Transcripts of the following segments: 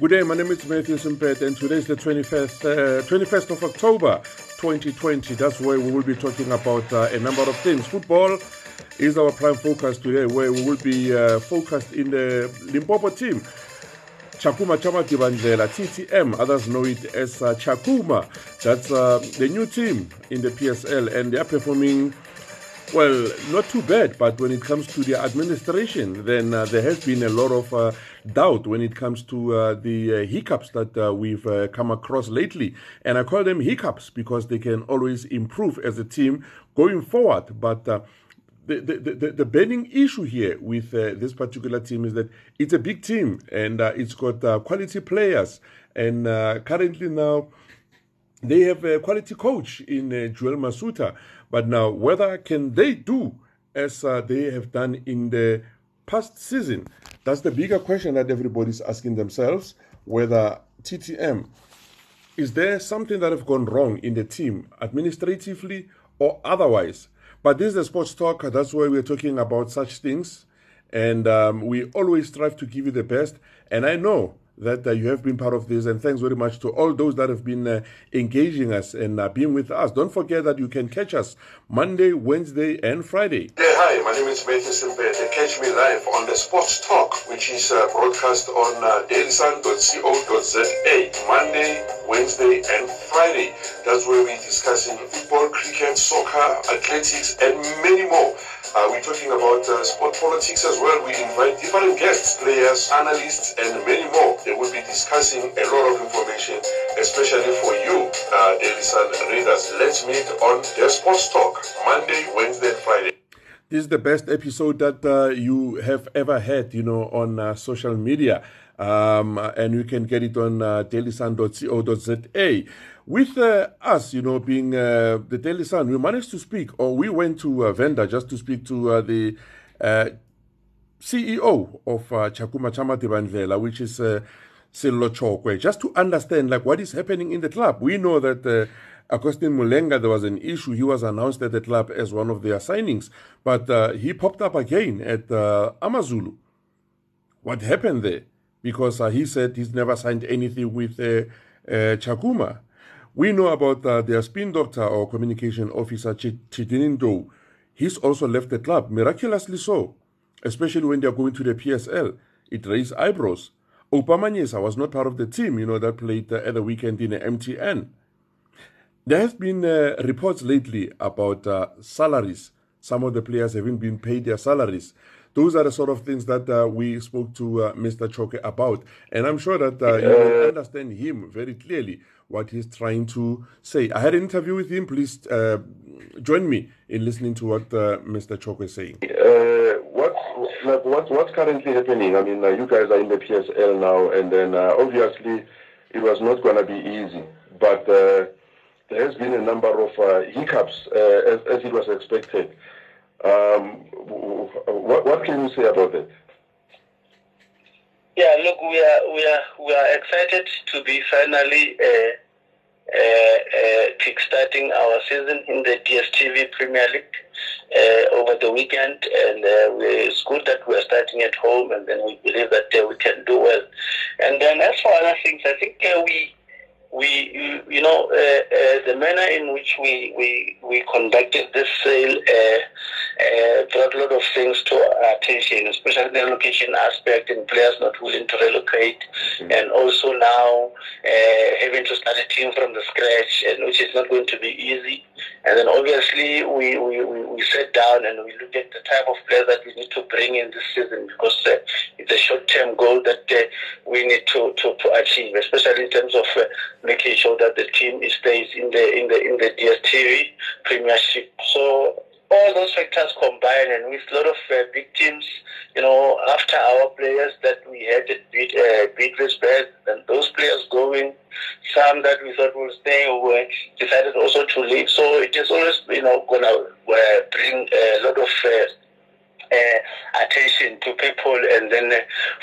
Good day, my name is Matthew Simpet, and today is the 21st, uh, 21st of October 2020. That's where we will be talking about uh, a number of things. Football is our prime focus today, where we will be uh, focused in the Limpopo team. Tshakuma Tsha Madzivhandila, TTM, others know it as uh, Tshakuma. That's uh, the new team in the PSL, and they are performing well, not too bad, but when it comes to the administration, then uh, there has been a lot of uh, doubt when it comes to uh, the uh, hiccups that uh, we've uh, come across lately. And I call them hiccups because they can always improve as a team going forward. But the, the, the, the, burning issue here with this particular team is that it's a big team and it's got quality players. And currently now, they have a quality coach in uh, Joel Masutha. But now, whether can they do as uh, they have done in the past season? That's the bigger question that everybody's asking themselves. Whether TTM is there something that have gone wrong in the team administratively or otherwise? But this is a sports talk. That's why we're talking about such things, and um, we always strive to give you the best. And I know that uh, you have been part of this. And thanks very much to all those that have been uh, engaging us and uh, being with us. Don't forget that you can catch us Monday, Wednesday, and Friday. Hi, my name is Matthew Simpete. Catch me live on the Sports Talk, which is uh, broadcast on uh, dailysun.co.za Monday, Wednesday, and Friday. That's where we're discussing football, cricket, soccer, athletics, and many more. Uh, we're talking about uh, sport politics as well. We invite different guests, players, analysts, and many more. They will be discussing a lot of information, especially for you, uh, Sun readers. Let's meet on the Sports Talk, Monday, Wednesday, Friday. This is the best episode that uh, you have ever had, you know, on uh, social media. Um, and you can get it on uh, dailysun.co.za. With uh, us, you know, being uh, the Daily Sun, we managed to speak, or we went to a vendor just to speak to uh, the uh, CEO of uh, Tshakuma Tsha Madzivhandila, which is uh, Sello Chokoe, just to understand like what is happening in the club. We know that uh, Augustine Mulenga, there was an issue. He was announced at the club as one of their signings, but uh, he popped up again at uh, Amazulu. What happened there? Because uh, he said he's never signed anything with uh, uh, Tshakuma. We know about uh, their spin doctor or communication officer, Ch- Chidinindo. He's also left the club, miraculously so, especially when they're going to the PSL. It raised eyebrows. Oupa Manyisa was not part of the team, you know, that played at the weekend in the MTN. There have been uh, reports lately about uh, salaries. Some of the players haven't been paid their salaries. Those are the sort of things that uh, we spoke to uh, Mr. Chokoe about. And I'm sure that uh, you understand him very clearly what he's trying to say. I had an interview with him. Please uh, join me in listening to what uh, Mr. Chokoe is saying. Uh, what, like, what, what's currently happening? I mean, uh, you guys are in the PSL now, and then uh, obviously it was not going to be easy, but uh, there has been a number of hiccups as, as, it was expected. Um, what, what can you say about that? Yeah, look, we are we are we are excited to be finally uh, uh, uh, kickstarting our season in the DSTV Premier League uh, over the weekend, and uh, it's good that we are starting at home, and then we believe that uh, we can do well. And then as for other things, I think we we you know the manner in which we we we conducted this sale uh, brought a lot of things to our attention, especially the relocation aspect and players not willing to relocate, mm-hmm. and also now uh, having to start a team from the scratch, and which is not going to be easy. And then obviously we, we, we, we sat down and we looked at the type of players that we need to bring in this season because uh, it's a short-term goal that uh, we need to, to, to achieve, especially in terms of uh, making sure that the team stays in the in the in the DSTV Premiership. So all those factors combined, and with a lot of uh, big teams, you know, after our players that we had at beat, uh, Bidvest Wits, and those players going, some that we thought would stay were decided also to leave. So it is always, you know, going to uh, bring a lot of uh, attention to people and then uh,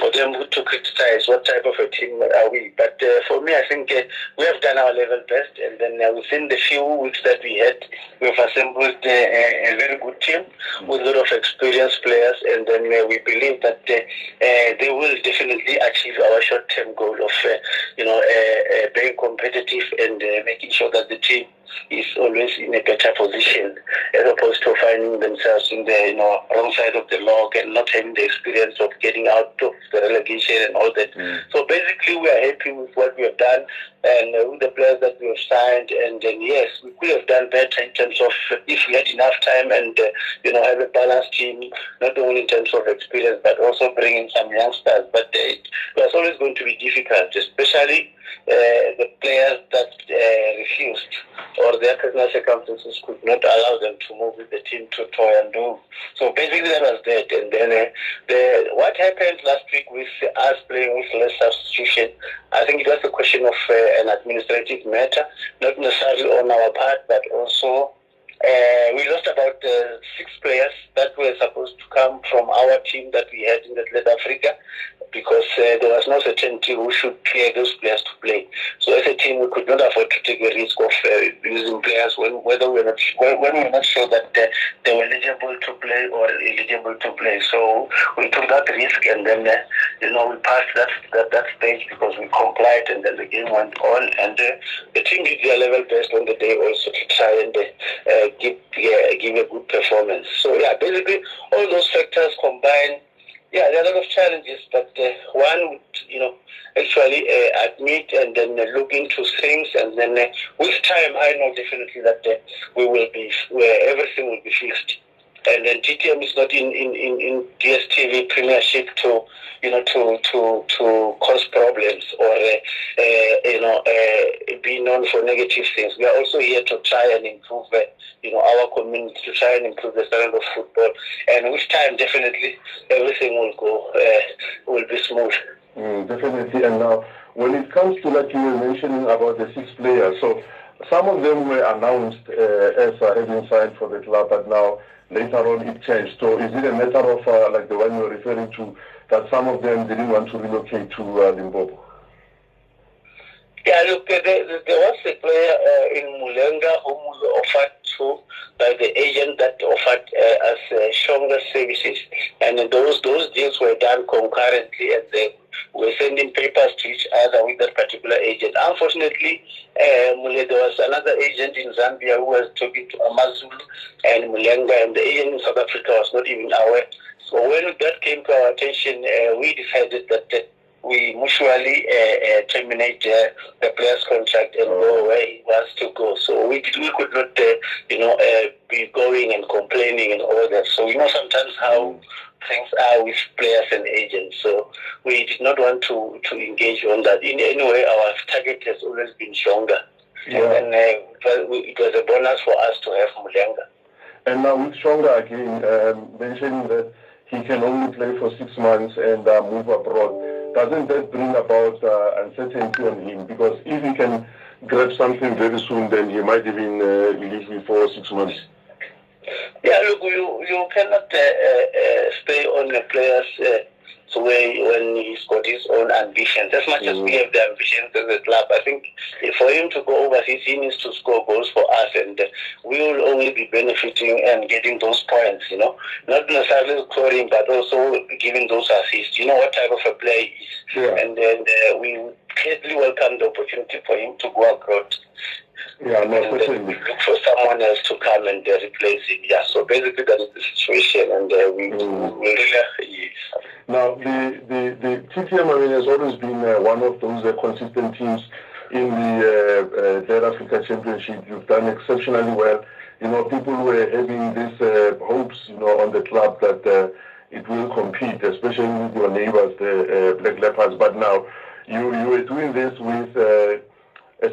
for them to criticize what type of a team are we. But uh, for me, I think uh, we have done our level best, and then uh, within the few weeks that we had, we've assembled uh, a very good team. With a lot of experienced players, and then uh, we believe that they will definitely achieve our short-term goal of, you know, being competitive and making sure that the team is always in a better position as opposed to finding themselves in the you know wrong side of the log and not having the experience of getting out of the relegation and all that. Mm. So basically, we are happy with what we have done and uh, with the players that we have signed. And then yes, we could have done better in terms of if we had enough time and uh, you know have a balanced team, not only in terms of experience but also bringing some youngsters. But uh, it was always going to be difficult, especially the players that uh, refused or their personal circumstances could not allow them to move with the team to Thohoyandou. So basically that was that. And then uh, the, what happened last week with us playing with less substitution, I think it was a question of uh, an administrative matter, not necessarily on our part, but also uh, we lost about uh, six players that were supposed to come from our team that we had in the South Africa because uh, there was no certainty who should clear those players to play. So as a team, we could not afford to take a risk of uh, using players when whether we're not when, when we're not sure that uh, they were eligible to play or eligible to play. So we took that risk, and then uh, you know we passed that, that that stage because we complied, and then the game went on, and the team did their level best on the day also to try and give give a good performance. So yeah, basically all those factors combined yeah, there are a lot of challenges, but uh, one would, you know, actually uh, admit and then uh, look into things, and then uh, with time, I know definitely that uh, we will be, where everything will be fixed. And then TTM is not in, in, in, in DSTV Premiership to you know, to to to cause problems or uh, uh, you know uh, be known for negative things. We are also here to try and improve, uh, you know, our community to try and improve the standard of football. And with time, definitely, everything will go uh, will be smooth. Mm, definitely. And now, when it comes to like you were mentioning about the six players, so some of them were announced uh, as having signed for the club, but now later on it changed. So is it a matter of like the one you're referring to? that some of them didn't want to relocate to uh, Limpopo? Yeah, look, there, there was a player uh, in Mulenga who was offered to by the agent that offered uh, us uh, stronger services, and those those deals were done concurrently, and they were sending papers to each other with that particular agent. Unfortunately, uh, there was another agent in Zambia who was talking to Amazulu and Mulenga, and the agent in South Africa was not even aware. So when that came to our attention, uh, we decided that we mutually uh, uh terminate uh, the player's contract and go where he wants to go. So we we could not, uh, you know, be going and complaining and all that. So you know sometimes how things are with players and agents. So we did not want to to engage on that. In any way, our target has always been stronger. Yeah. And it was, it was a bonus for us to have Mulenga. And now with Stronger again, um, mentioning that he can only play for six months and uh, move abroad. Doesn't that bring about uh, uncertainty on him? Because if he can grab something very soon, then he might even uh, me for six months. Yeah, look, you you cannot uh, uh, stay on a player's so when he's got his own ambitions, as much mm. as we mm. have the ambitions as a club, I think for him to go overseas, he needs to score goals for us, and we will only be benefiting and getting those points. You know, not necessarily scoring, but also giving those assists. You know what type of a player he is, yeah. and then uh, we would gladly welcome the opportunity for him to go abroad. Yeah, no, look for someone else to come and uh, replace him. Yeah, so basically that is the situation, and uh, we, mm. we really. Now, the, the, the TTM I mean, has always been uh, one of those uh, consistent teams in the uh, uh, Africa Championship. You've done exceptionally well. You know, people were having these uh, hopes, you know, on the club that uh, it will compete, especially with your neighbors, the uh, Black Leopards. But now, you you were doing this with a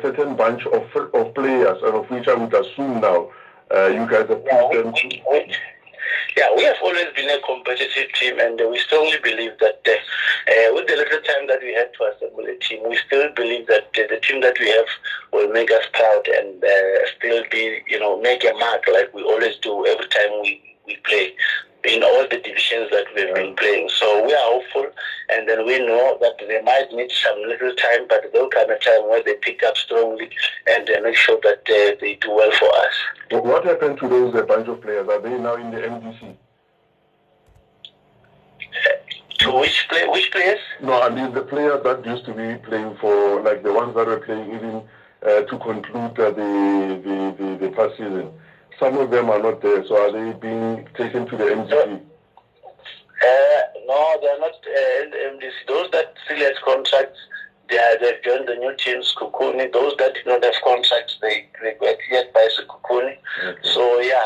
certain bunch of of players, and of which I would assume now you guys have put them. To, yeah, we have always been a competitive team, and uh, we strongly believe that uh, uh, with the little time that we had to assemble a team, we still believe that uh, the team that we have will make us proud and uh, still be, you know, make a mark like we always do every time we, we play in all the divisions that we've yeah. been playing. So we are hopeful, and then we know that they might need some little time, but there'll come a time where they pick up strongly and uh, make sure that uh, they do well for us. What happened to those uh, bunch of players? Are they now in the MDC? To which play, which players? No, I mean the players that used to be playing for, like the ones that were playing even uh, to conclude uh, the, the, the, the past season. Some of them are not there, so are they being taken to the MDC? Uh, no, they're not uh, in the MDC. Those that still have contracts, they are, they've joined the new teams, Kukuni. Those that did not have contracts, they, they were cleared by Kukuni. Okay. So, yeah,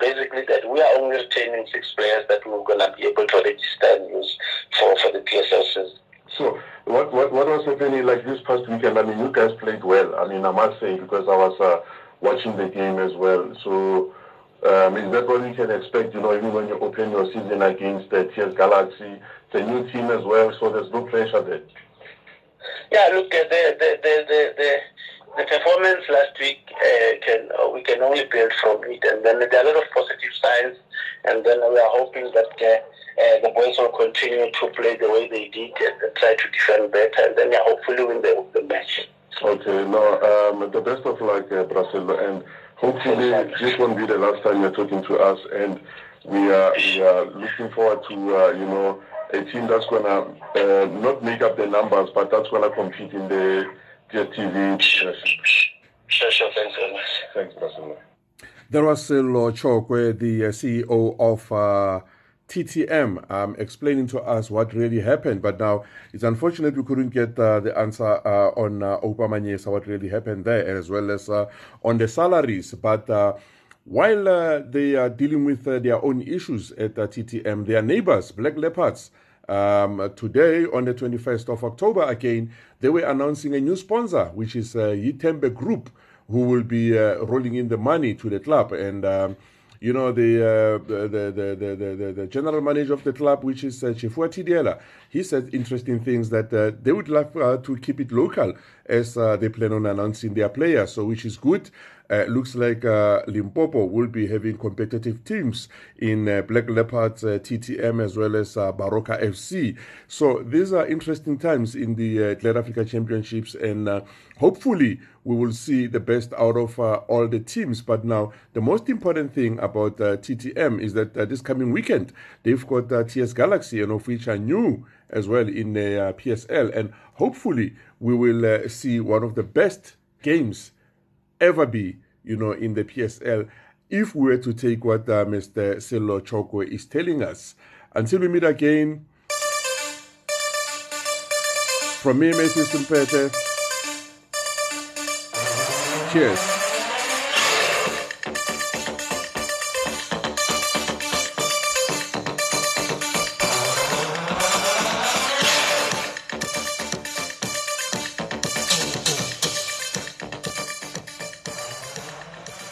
basically that we are only retaining six players that we're going to be able to register and use for, for the PSL season. So, what, what what was happening like this past weekend? I mean, you guys played well. I mean, I must say because I was uh, watching the game as well. So, um, is that what we can expect, you know, even when you open your season against the TS Galaxy, it's a new team as well, so there's no pressure there? Yeah, look, the, the, the, the, the, the performance last week, uh, can uh, we can only build from it, and then there are a lot of positive signs, and then we are hoping that uh, uh, the boys will continue to play the way they did and, and try to defend better, and then yeah, hopefully win the, the match. Okay, now um, the best of luck, uh, Brazil, and Hopefully, this won't be the last time you're talking to us, and we are we are looking forward to uh, you know a team that's gonna uh, not make up the numbers, but that's gonna compete in the DStv. Sure, sure. Thanks very much. Thanks, Basila. There was Sello Chokoe, the uh, CEO of. TTM um, explaining to us what really happened. But now it's unfortunate we couldn't get uh, the answer uh, on uh, Oupa what really happened there, as well as uh, on the salaries. But uh, while uh, they are dealing with uh, their own issues at TTM, their neighbors, Black Leopards, um, today, on the 21st of October, again, they were announcing a new sponsor, which is uh, Yitembe Group, who will be rolling in the money to the club. And um, you know, the, uh, the, the, the, the, the, general manager of the club, which is uh, Chifua Tidiela, he said interesting things that uh, they would love uh, to keep it local as uh, they plan on announcing their players, so which is good. Uh, looks like uh, Limpopo will be having competitive teams in uh, Black Leopards, uh, TTM, as well as uh, Baroka FC. So these are interesting times in the uh, Glad Africa Championships, and hopefully we will see the best out of all the teams. But now, the most important thing about TTM is that this coming weekend they've got TS Galaxy, and of which I new as well in the PSL, and hopefully we will see one of the best games ever be, you know, in the PSL if we were to take what uh, Mr. Sello Chokoe is telling us. Until we meet again, from me, Matthew Simpete, cheers.